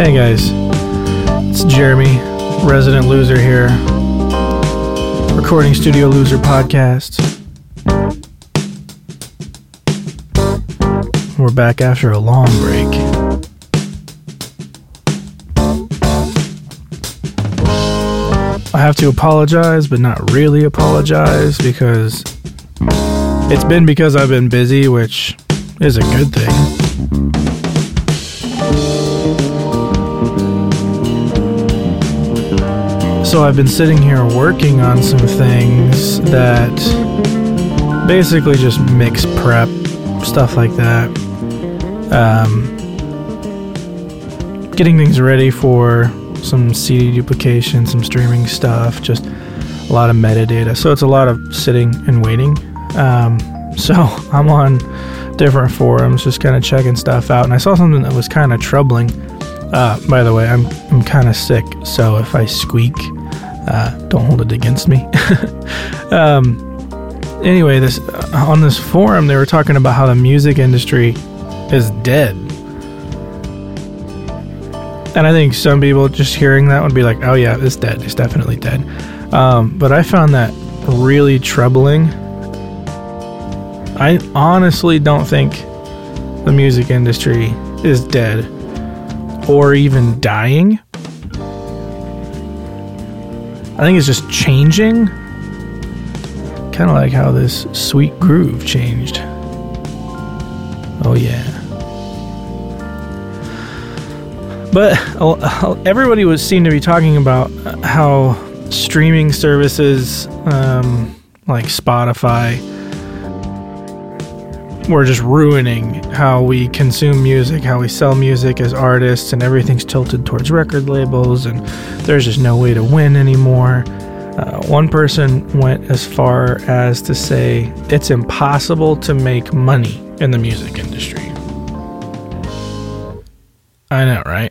Hey guys, it's Jeremy, resident loser here, recording Studio Loser podcast. We're back after a long break. Have to apologize, but not really apologize because it's been because I've been busy, which is a good thing. So I've been sitting here working on some things that basically just mix prep, stuff like that. Um, getting things ready for some CD duplication, some streaming stuff, just a lot of metadata. So it's a lot of sitting and waiting. Um, so I'm on different forums, just kind of checking stuff out, and I saw something that was kind of troubling. Uh, by the way, I'm I'm kind of sick, so if I squeak, uh, don't hold it against me. um, anyway, this uh, on this forum they were talking about how the music industry is dead, and I think some people just hearing that would be like, "Oh yeah, it's dead. It's definitely dead." Um, but I found that really troubling. I honestly don't think the music industry is dead or even dying. I think it's just changing. Kind of like how this sweet groove changed. Oh, yeah. But everybody was seemed to be talking about how streaming services um, like Spotify were just ruining how we consume music, how we sell music as artists, and everything's tilted towards record labels, and there's just no way to win anymore. Uh, one person went as far as to say it's impossible to make money in the music industry. I know, right?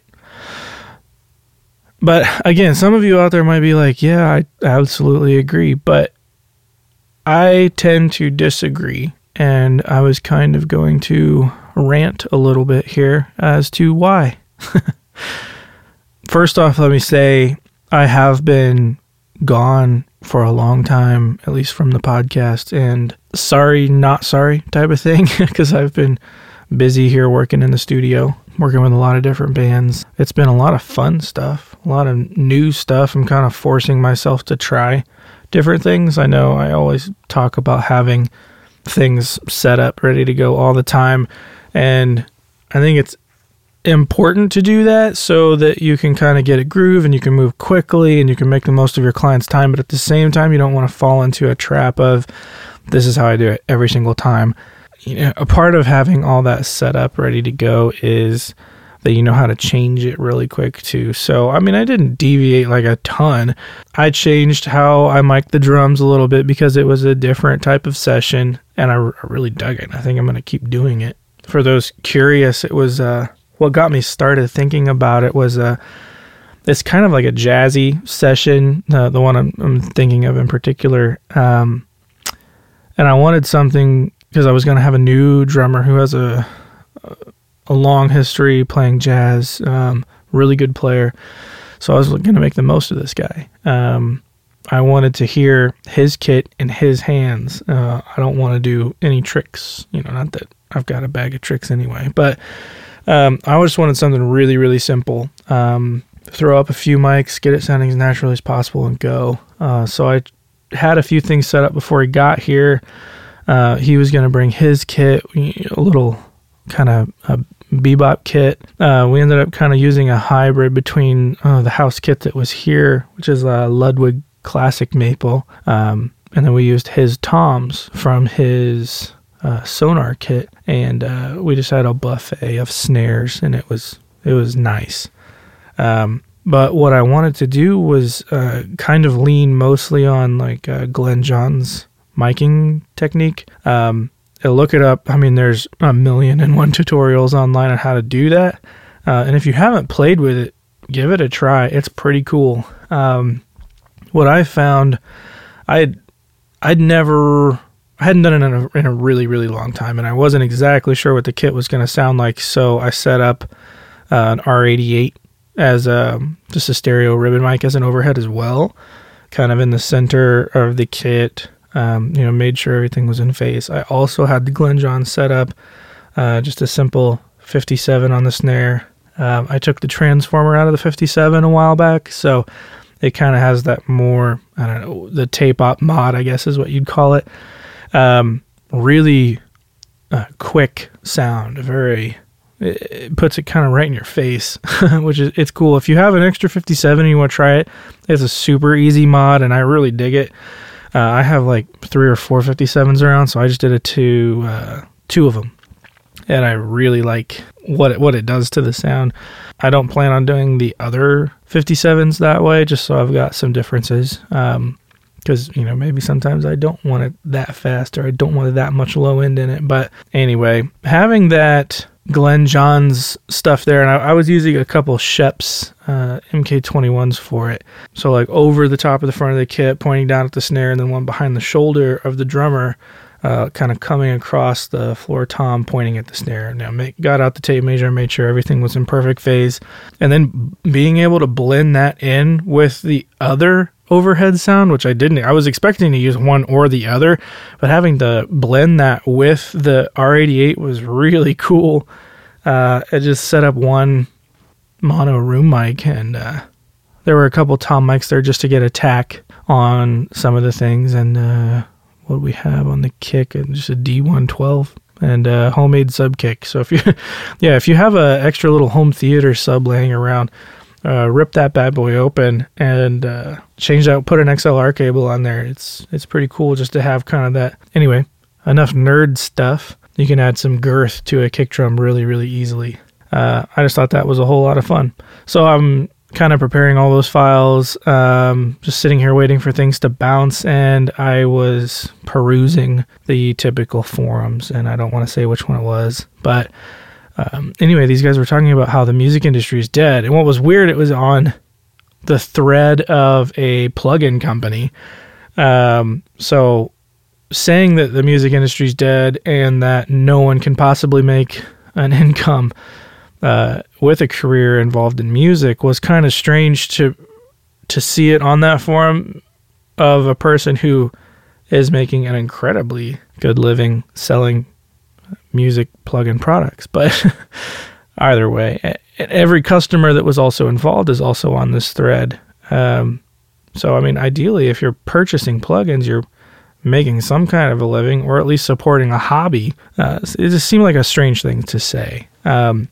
But again, some of you out there might be like, yeah, I absolutely agree. But I tend to disagree and I was kind of going to rant a little bit here as to why. First off, let me say I have been gone for a long time, at least from the podcast, and sorry, not sorry type of thing, because I've been busy here working in the studio, working with a lot of different bands. It's been a lot of fun stuff, a lot of new stuff. I'm kind of forcing myself to try different things. I know I always talk about having things set up, ready to go all the time. And I think it's important to do that so that you can kind of get a groove and you can move quickly and you can make the most of your client's time. But at the same time, you don't want to fall into a trap of this is how I do it every single time. You know, a part of having all that set up, ready to go, is that you know how to change it really quick too. So, I mean, I didn't deviate like a ton. I changed how I mic'd the drums a little bit because it was a different type of session and I, r- I really dug it. I think I'm going to keep doing it. For those curious, it was uh, what got me started thinking about it was uh, it's kind of like a jazzy session, uh, the one I'm, I'm, thinking of in particular. Um, and I wanted something because I was going to have a new drummer who has a, a long history playing jazz, um, really good player. So I was going to make the most of this guy. Um, I wanted to hear his kit in his hands. Uh, I don't want to do any tricks, you know, not that I've got a bag of tricks anyway, but um, I just wanted something really, really simple. Um, throw up a few mics, get it sounding as natural as possible, and go. Uh, so I had a few things set up before he got here. Uh, he was going to bring his kit, a little kind of a bebop kit. Uh, we ended up kind of using a hybrid between uh, the house kit that was here, which is a Ludwig Classic Maple, um, and then we used his toms from his uh, Sonor kit, and uh, we just had a buffet of snares, and it was it was nice. Um, but what I wanted to do was uh, kind of lean mostly on like uh, Glyn Johns miking technique. Um, look it up. I mean, there's a million and one tutorials online on how to do that. Uh, and if you haven't played with it, give it a try. It's pretty cool. Um, what I found, I'd I'd never I hadn't done it in a, in a really really long time, and I wasn't exactly sure what the kit was going to sound like. So I set up uh, an R88 as a, just a stereo ribbon mic as an overhead as well, kind of in the center of the kit. Um, you know, made sure everything was in phase. I also had the Glyn John set up, uh, just a simple 57 on the snare. Um, I took the transformer out of the 57 a while back, so it kind of has that more, I don't know, the tape op mod, I guess is what you'd call it. Um, really uh, quick sound, very, it, it puts it kind of right in your face, which is, it's cool. If you have an extra 57 and you want to try it, it's a super easy mod and I really dig it. Uh, I have like three or four 57s around, so I just did it to uh, two of them and I really like what it, what it does to the sound. I don't plan on doing the other 57s that way, just so I've got some differences. Um, because you know maybe sometimes I don't want it that fast or I don't want it that much low end in it. But anyway, having that Glyn Johns stuff there, and I, I was using a couple Schoeps uh, MK21s for it. So like over the top of the front of the kit, pointing down at the snare, and then one behind the shoulder of the drummer uh, kind of coming across the floor tom pointing at the snare now make, got out the tape measure made sure everything was in perfect phase and then being able to blend that in with the other overhead sound which i didn't i was expecting to use one or the other but having to blend that with the r88 was really cool uh, i just set up one mono room mic and uh, there were a couple tom mics there just to get attack on some of the things and uh, what we have on the kick just a D112 and a homemade sub kick. So if you, yeah, if you have a extra little home theater sub laying around, uh, rip that bad boy open and uh, change out, put an XLR cable on there. It's it's pretty cool just to have kind of that. Anyway, enough nerd stuff. You can add some girth to a kick drum really really easily. Uh, I just thought that was a whole lot of fun. So I'm kind of preparing all those files, um, just sitting here waiting for things to bounce, and I was perusing the typical forums, and I don't want to say which one it was, but um, anyway, these guys were talking about how the music industry is dead, and what was weird, it was on the thread of a plugin company. Um, so saying that the music industry is dead and that no one can possibly make an income uh, with a career involved in music was kind of strange to to see it on that forum of a person who is making an incredibly good living selling music plug-in products. But either way, every customer that was also involved is also on this thread. Um, so I mean, ideally, if you're purchasing plugins, you're making some kind of a living or at least supporting a hobby. Uh, it just seemed like a strange thing to say. Um,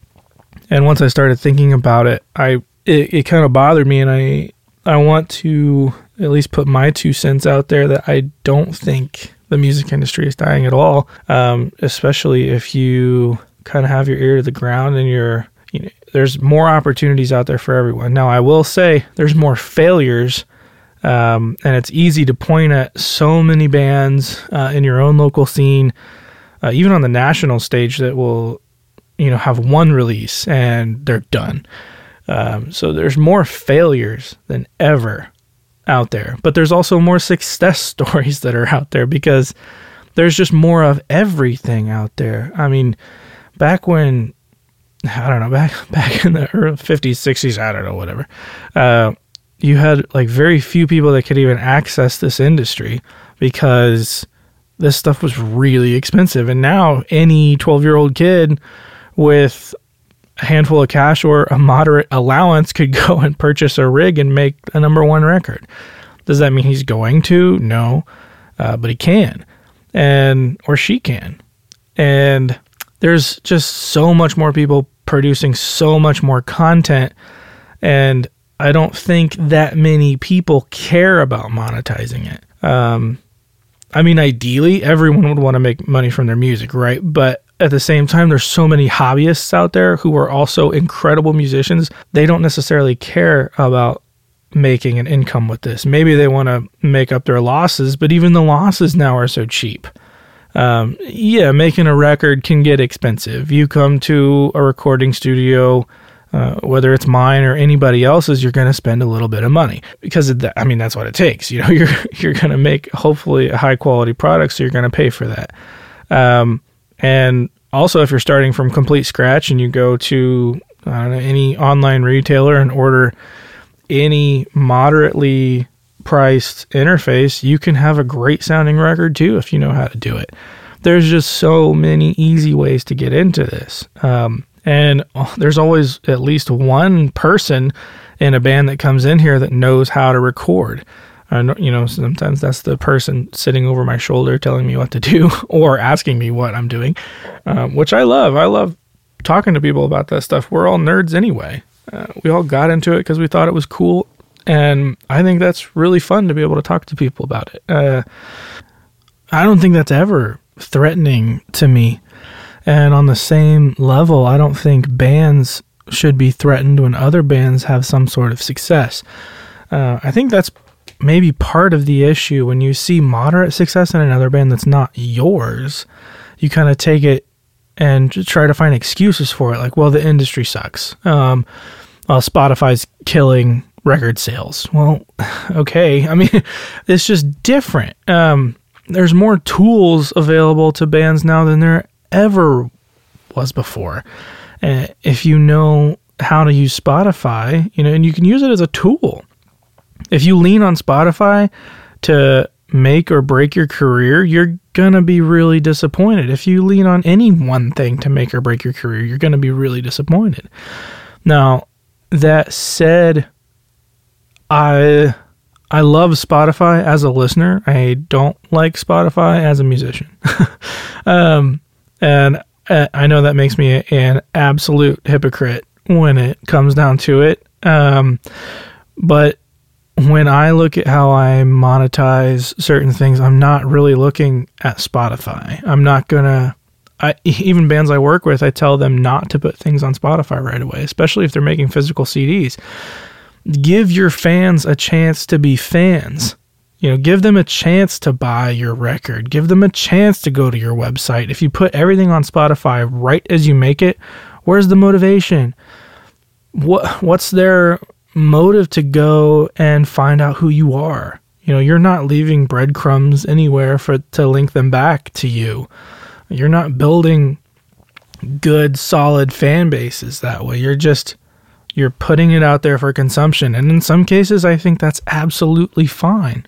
and once I started thinking about it, I it, it kind of bothered me, and I I want to at least put my two cents out there that I don't think the music industry is dying at all. Um, especially if you kind of have your ear to the ground and you're you know, there's more opportunities out there for everyone. Now I will say there's more failures. Um, and it's easy to point at so many bands uh, in your own local scene, uh, even on the national stage, that will you know have one release and they're done. Um, so there's more failures than ever out there, but there's also more success stories that are out there because there's just more of everything out there. I mean, back when I don't know, back back in the early 50s, 60s, I don't know, whatever. Uh, you had like very few people that could even access this industry because this stuff was really expensive. And now any 12 year old kid with a handful of cash or a moderate allowance could go and purchase a rig and make a number one record. Does that mean he's going to? No, uh, but he can, and or she can, and there's just so much more people producing so much more content, and I don't think that many people care about monetizing it. Um, I mean, ideally, everyone would want to make money from their music, right? But at the same time, there's so many hobbyists out there who are also incredible musicians. They don't necessarily care about making an income with this. Maybe they want to make up their losses, but even the losses now are so cheap. Um, yeah, making a record can get expensive. You come to a recording studio, uh, whether it's mine or anybody else's, you're going to spend a little bit of money because I mean that's what it takes. You know, you're you're going to make hopefully a high quality product, so you're going to pay for that. Um, and also, if you're starting from complete scratch and you go to know, any online retailer and order any moderately priced interface, you can have a great sounding record too if you know how to do it. There's just so many easy ways to get into this. Um, and there's always at least one person in a band that comes in here that knows how to record. Uh, you know, sometimes that's the person sitting over my shoulder telling me what to do or asking me what I'm doing, um, which I love. I love talking to people about that stuff. We're all nerds anyway. Uh, we all got into it because we thought it was cool. And I think that's really fun to be able to talk to people about it. Uh, I don't think that's ever threatening to me. And on the same level, I don't think bands should be threatened when other bands have some sort of success. Uh, I think that's maybe part of the issue when you see moderate success in another band that's not yours. You kind of take it and try to find excuses for it, like, well, the industry sucks. Um, well, Spotify's killing record sales. Well, okay. I mean, it's just different. Um, there's more tools available to bands now than there ever was before. Uh, if you know how to use Spotify, you know, and you can use it as a tool. If you lean on Spotify to make or break your career, you're going to be really disappointed. If you lean on any one thing to make or break your career, you're going to be really disappointed. Now, that said, I I love Spotify as a listener. I don't like Spotify as a musician. um, and uh, I know that makes me an absolute hypocrite when it comes down to it. Um, but when I look at how I monetize certain things, I'm not really looking at Spotify. I'm not gonna. I, even bands I work with, I tell them not to put things on Spotify right away, especially if they're making physical CDs. Give your fans a chance to be fans. You know, give them a chance to buy your record. Give them a chance to go to your website. If you put everything on Spotify right as you make it, where's the motivation? What what's their motive to go and find out who you are. You know, you're not leaving breadcrumbs anywhere for to link them back to you. You're not building good solid fan bases that way. You're just you're putting it out there for consumption. And in some cases I think that's absolutely fine.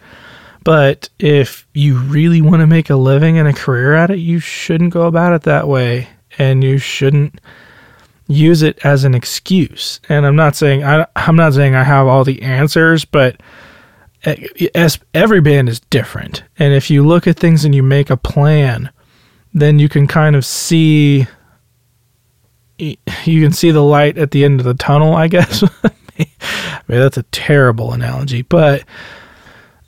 But if you really want to make a living and a career at it, you shouldn't go about it that way and you shouldn't use it as an excuse. And I'm not saying I, I'm not saying I have all the answers, but as every band is different. And if you look at things and you make a plan, then you can kind of see you can see the light at the end of the tunnel, I guess. I mean, that's a terrible analogy, but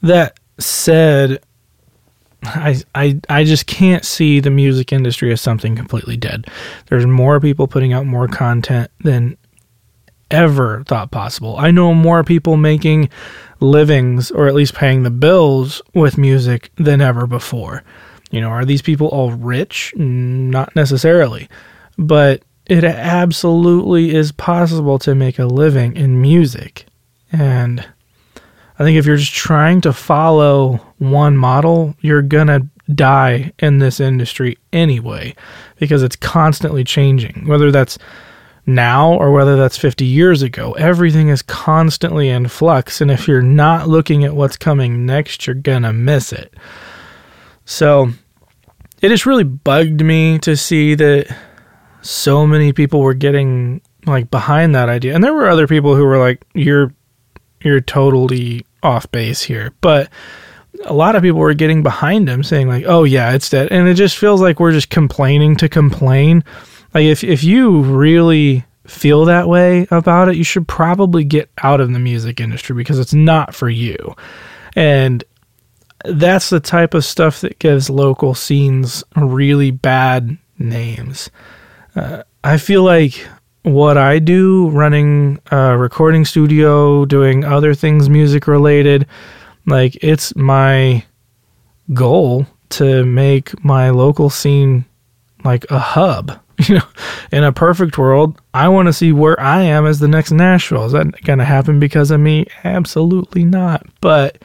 that said, I, I I just can't see the music industry as something completely dead. There's more people putting out more content than ever thought possible. I know more people making livings or at least paying the bills with music than ever before. You know, are these people all rich? Not necessarily. But it absolutely is possible to make a living in music. And I think if you're just trying to follow one model, you're going to die in this industry anyway because it's constantly changing. Whether that's now or whether that's 50 years ago, everything is constantly in flux. And if you're not looking at what's coming next, you're going to miss it. So it just really bugged me to see that so many people were getting like behind that idea. And there were other people who were like, you're you're totally off base here. But a lot of people were getting behind him saying like, "Oh yeah, it's dead." And it just feels like we're just complaining to complain. Like if if you really feel that way about it, you should probably get out of the music industry because it's not for you. And that's the type of stuff that gives local scenes really bad names. Uh, I feel like what I do, running a recording studio, doing other things music related, like it's my goal to make my local scene like a hub. You know, in a perfect world, I want to see where I am as the next Nashville. Is that going to happen because of me? Absolutely not. But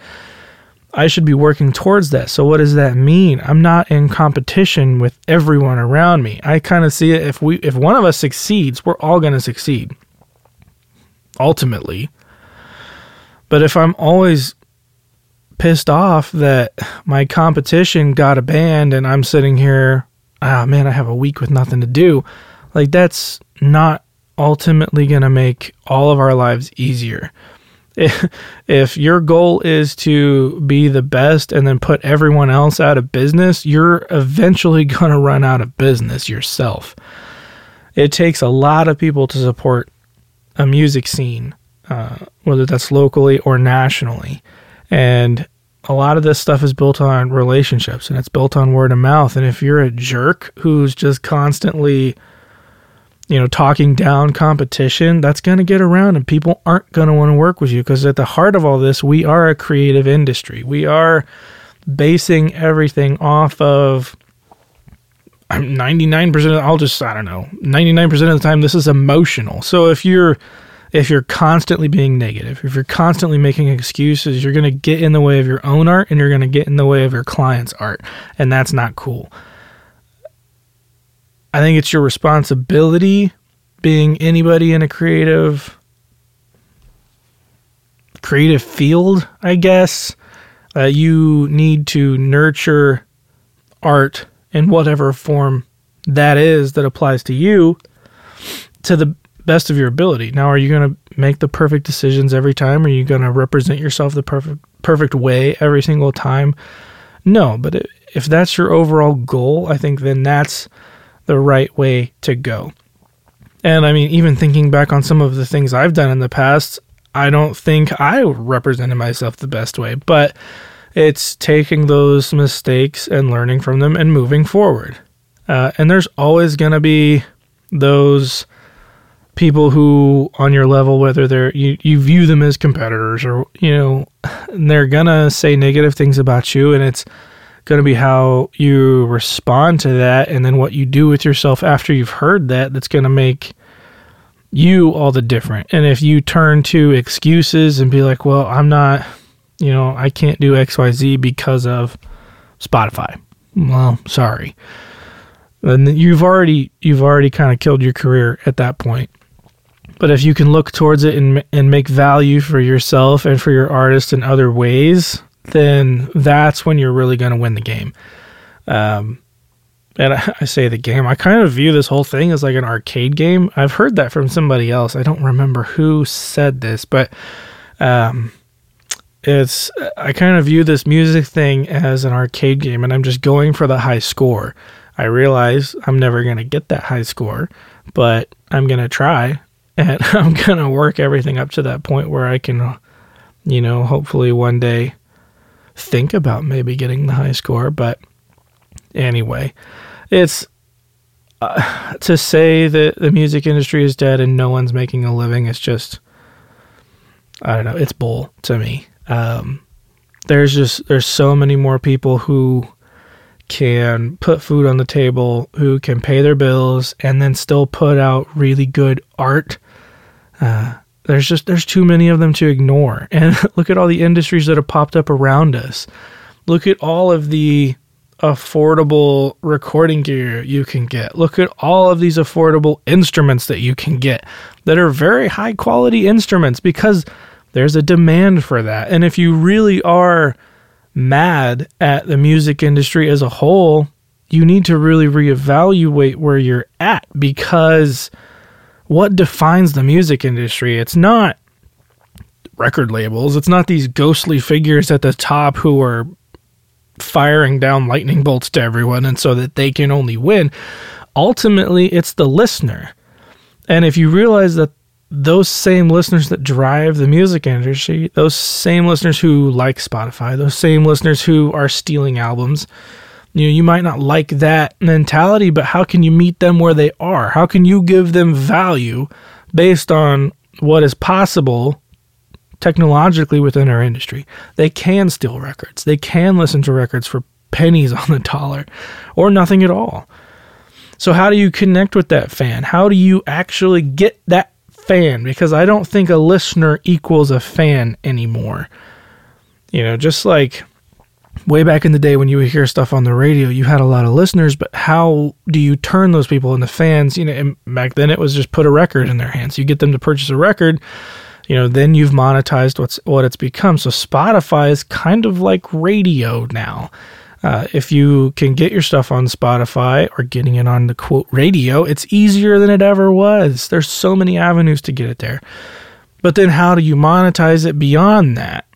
I should be working towards that. So what does that mean? I'm not in competition with everyone around me. I kind of see it if we if one of us succeeds, we're all going to succeed. Ultimately. But if I'm always pissed off that my competition got a band and I'm sitting here, ah oh, man, I have a week with nothing to do. Like that's not ultimately going to make all of our lives easier if, your goal is to be the best and then put everyone else out of business, you're eventually going to run out of business yourself. It takes a lot of people to support a music scene, uh, whether that's locally or nationally. And a lot of this stuff is built on relationships and it's built on word of mouth. And if you're a jerk who's just constantly you know, talking down competition, that's going to get around and people aren't going to want to work with you because at the heart of all this, we are a creative industry. We are basing everything off of I'm 99% of, I'll just I don't know, 99% of the time this is emotional. So if you're if you're constantly being negative, if you're constantly making excuses, you're going to get in the way of your own art and you're going to get in the way of your client's art, and that's not cool. I think it's your responsibility being anybody in a creative creative field, I guess. Uh, you need to nurture art in whatever form that is that applies to you to the best of your ability. Now, are you going to make the perfect decisions every time? Are you going to represent yourself the perfect perfect way every single time? No, but if that's your overall goal, I think then that's the right way to go. And I mean, even thinking back on some of the things I've done in the past, I don't think I represented myself the best way, but it's taking those mistakes and learning from them and moving forward. Uh, and there's always going to be those people who on your level whether they're you, you view them as competitors or you know they're gonna say negative things about you and it's to be how you respond to that and then what you do with yourself after you've heard that that's to make you all the different. And if you turn to excuses and be like, well, I'm not, you know, I can't do XYZ because of Spotify. Well, sorry. And you've already you've already kind of killed your career at that point. But if you can look towards it and and make value for yourself and for your artist in other ways, then that's when you're really going to win the game. Um, and I, I, say the game, I kind of view this whole thing as like an arcade game. I've heard that from somebody else. I don't remember who said this, but um, it's I kind of view this music thing as an arcade game, and I'm just going for the high score. I realize I'm never going to get that high score, but I'm going to try, and I'm going to work everything up to that point where I can, you know, hopefully one day think about maybe getting the high score. But anyway, it's uh, to say that the music industry is dead and no one's making a living. It's just, I don't know, it's bull to me. Um, there's just, there's so many more people who can put food on the table, who can pay their bills, and then still put out really good art. Uh, there's just there's too many of them to ignore. And look at all the industries that have popped up around us. Look at all of the affordable recording gear you can get. Look at all of these affordable instruments that you can get that are very high quality instruments because there's a demand for that. And if you really are mad at the music industry as a whole, you need to really reevaluate where you're at because what defines the music industry. It's not record labels, it's not these ghostly figures at the top who are firing down lightning bolts to everyone and so that they can only win. Ultimately, it's the listener. And if you realize that those same listeners that drive the music industry, those same listeners who like Spotify, those same listeners who are stealing albums, you know, you might not like that mentality, but how can you meet them where they are? How can you give them value based on what is possible technologically within our industry? They can steal records. They can listen to records for pennies on the dollar or nothing at all. So, how do you connect with that fan? How do you actually get that fan? Because I don't think a listener equals a fan anymore. You know, just like way back in the day when you would hear stuff on the radio, you had a lot of listeners, but how do you turn those people into fans? You know, back then it was just put a record in their hands. You get them to purchase a record, you know, then you've monetized what's what it's become. So Spotify is kind of like radio now. Uh, if you can get your stuff on Spotify or getting it on the quote radio, it's easier than it ever was. There's so many avenues to get it there. But then how do you monetize it beyond that?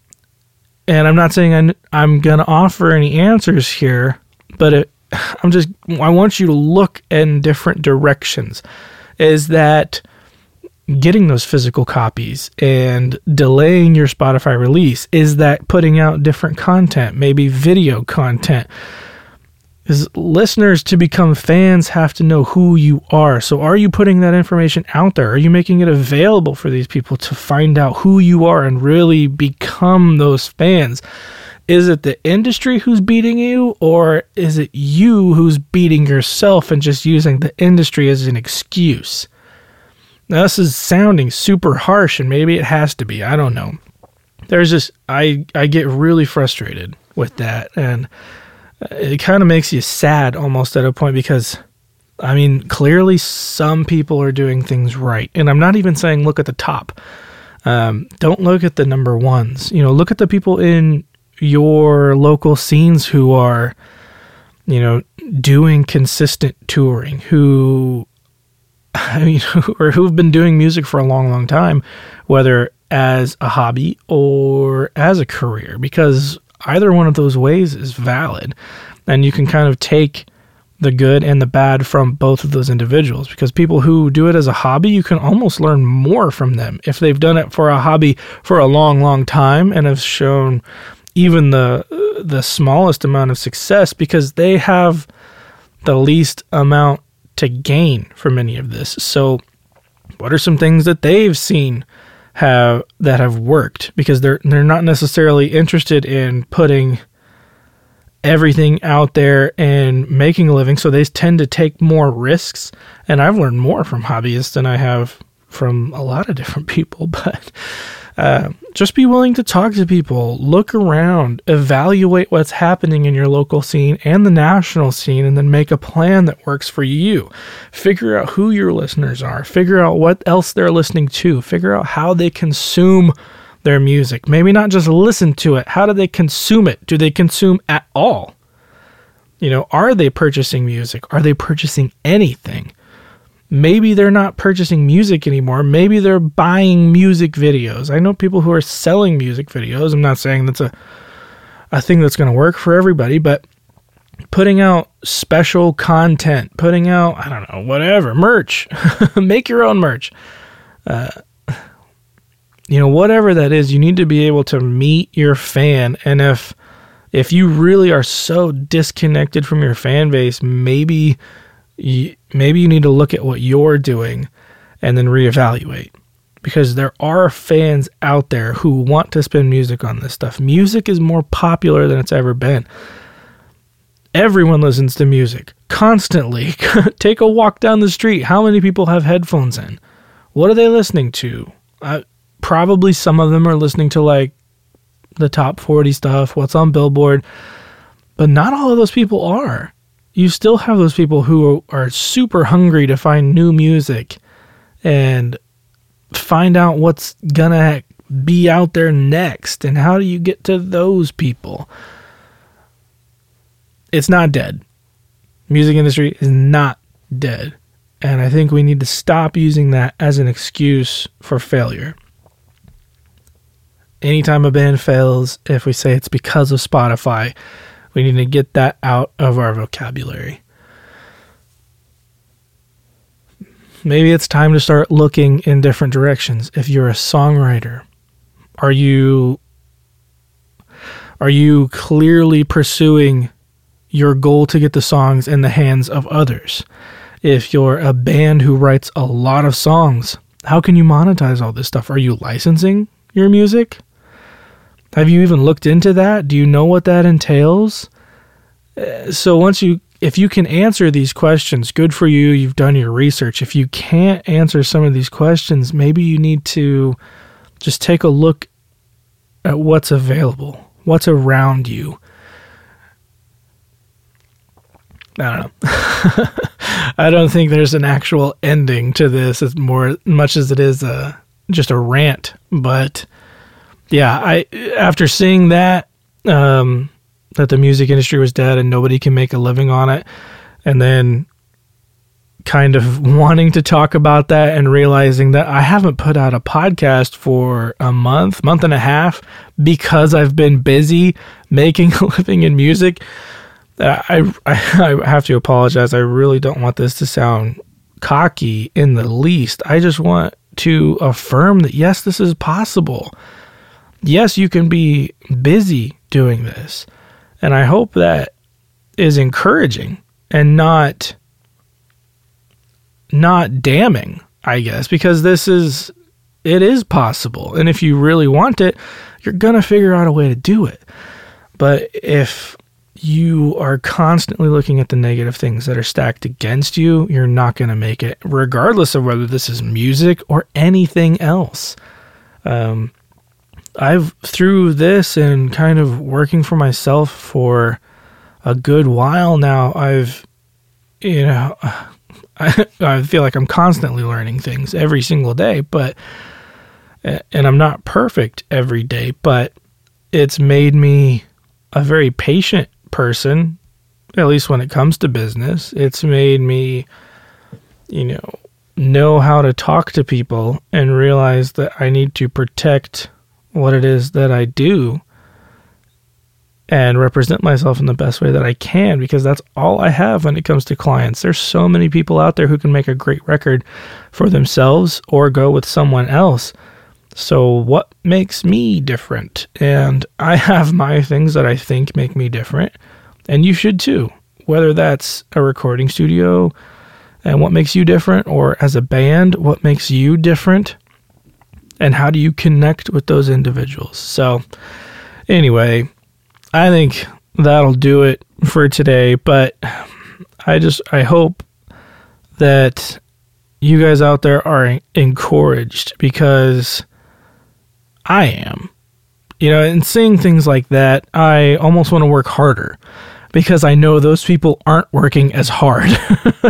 And I'm not saying I'm, I'm going to offer any answers here, but it, I'm just, I want you to look in different directions. Is that getting those physical copies and delaying your Spotify release? Is that putting out different content, maybe video content? Is listeners to become fans have to know who you are. So are you putting that information out there? Are you making it available for these people to find out who you are and really become those fans? Is it the industry who's beating you or is it you who's beating yourself and just using the industry as an excuse? Now this is sounding super harsh and maybe it has to be. I don't know. There's just I I get really frustrated with that and it kind of makes you sad almost at a point because I mean, clearly some people are doing things right. And I'm not even saying look at the top. Um, don't look at the number ones. You know, look at the people in your local scenes who are, you know, doing consistent touring, who, I mean, or who've been doing music for a long, long time, whether as a hobby or as a career. Because either one of those ways is valid. And you can kind of take the good and the bad from both of those individuals because people who do it as a hobby, you can almost learn more from them if they've done it for a hobby for a long, long time and have shown even the the smallest amount of success because they have the least amount to gain from any of this. So, what are some things that they've seen have that have worked because they're they're not necessarily interested in putting everything out there and making a living. So they tend to take more risks. And I've learned more from hobbyists than I have from a lot of different people but uh, just be willing to talk to people, look around, evaluate what's happening in your local scene and the national scene, and then make a plan that works for you. Figure out who your listeners are, figure out what else they're listening to, figure out how they consume their music. Maybe not just listen to it, how do they consume it? Do they consume at all? You know, are they purchasing music? Are they purchasing anything? Maybe they're not purchasing music anymore. Maybe they're buying music videos. I know people who are selling music videos. I'm not saying that's a a thing that's going to work for everybody, but putting out special content, putting out I don't know, whatever, merch. Make your own merch. Uh, you know, whatever that is, you need to be able to meet your fan and if if you really are so disconnected from your fan base, maybe you, maybe you need to look at what you're doing and then reevaluate because there are fans out there who want to spend music on this stuff. Music is more popular than it's ever been. Everyone listens to music constantly. Take a walk down the street. How many people have headphones in? What are they listening to? Uh, probably some of them are listening to like the top 40 stuff, what's on Billboard, but not all of those people are you still have those people who are super hungry to find new music and find out what's gonna be out there next and how do you get to those people? It's not dead. Music industry is not dead and i think we need to stop using that as an excuse for failure. Anytime a band fails if we say it's because of spotify we need to get that out of our vocabulary. Maybe it's time to start looking in different directions. If you're a songwriter, are you are you clearly pursuing your goal to get the songs in the hands of others? If you're a band who writes a lot of songs, how can you monetize all this stuff? Are you licensing your music? Have you even looked into that? Do you know what that entails? Uh, so once you if you can answer these questions, good for you. You've done your research. If you can't answer some of these questions, maybe you need to just take a look at what's available, what's around you. I don't know. I don't think there's an actual ending to this as more much as it is a just a rant. But yeah, I after seeing that um, that the music industry was dead and nobody can make a living on it, and then kind of wanting to talk about that and realizing that I haven't put out a podcast for a month, month and a half because I've been busy making a living in music. I, I, I have to apologize. I really don't want this to sound cocky in the least. I just want to affirm that yes, this is possible. Yes, you can be busy doing this. And I hope that is encouraging and not not damning, I guess, because this is it is possible. And if you really want it, you're going to figure out a way to do it. But if you are constantly looking at the negative things that are stacked against you, you're not going to make it, regardless of whether this is music or anything else. Um, I've, through this and kind of working for myself for a good while now, I've, you know, I, I feel like I'm constantly learning things every single day, but, and I'm not perfect every day, but it's made me a very patient person, at least when it comes to business. It's made me, you know, know how to talk to people and realize that I need to protect what it is that I do and represent myself in the best way that I can because that's all I have when it comes to clients. There's so many people out there who can make a great record for themselves or go with someone else. So, what makes me different? And I have my things that I think make me different, and you should too. Whether that's a recording studio and what makes you different, or as a band, what makes you different, and how do you connect with those individuals. So, anyway, I think that'll do it for today, but I just I hope that you guys out there are encouraged because I am. You know, and seeing things like that, I almost want to work harder because I know those people aren't working as hard.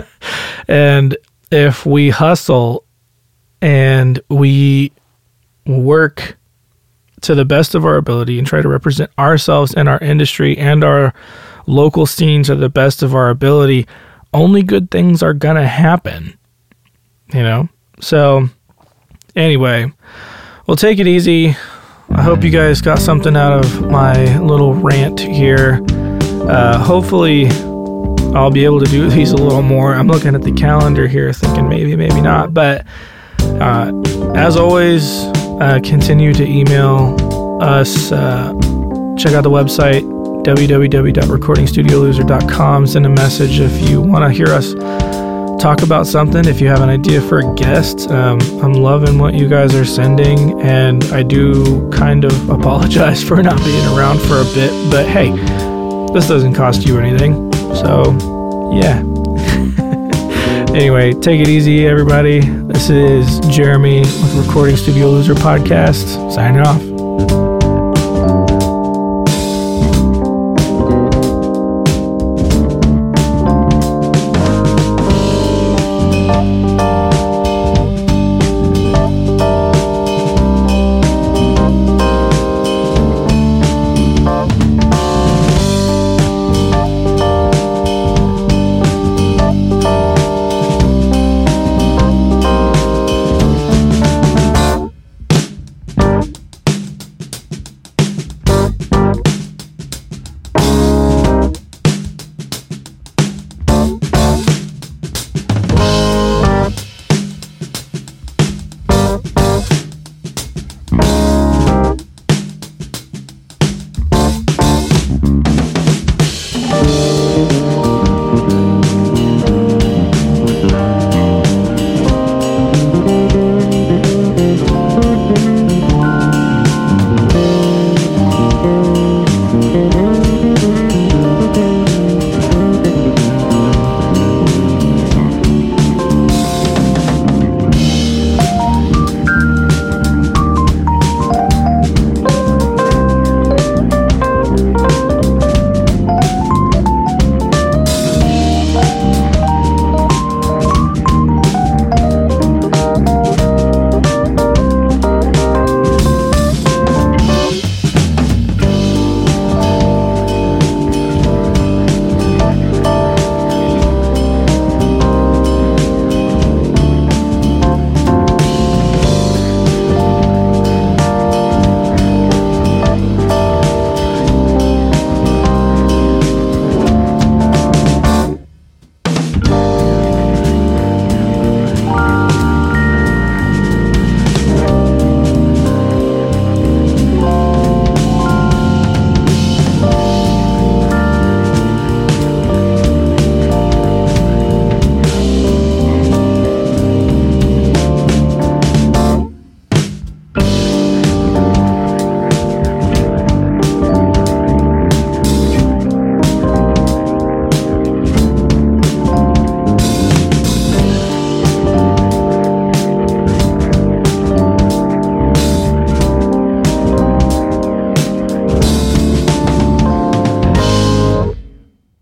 and if we hustle and we work to the best of our ability and try to represent ourselves and our industry and our local scenes to the best of our ability, only good things are going to happen. You know? So, anyway, we'll take it easy. I hope you guys got something out of my little rant here. Uh, hopefully, I'll be able to do these a little more. I'm looking at the calendar here thinking maybe, maybe not. But uh, as always, uh, continue to email us. Uh, check out the website www.recordingstudioloser.com. Send a message if you want to hear us talk about something. If you have an idea for a guest, um, I'm loving what you guys are sending, and I do kind of apologize for not being around for a bit. But hey, this doesn't cost you anything, so yeah. Anyway, take it easy, everybody. This is Jeremy with Recording Studio Loser Podcast, signing off.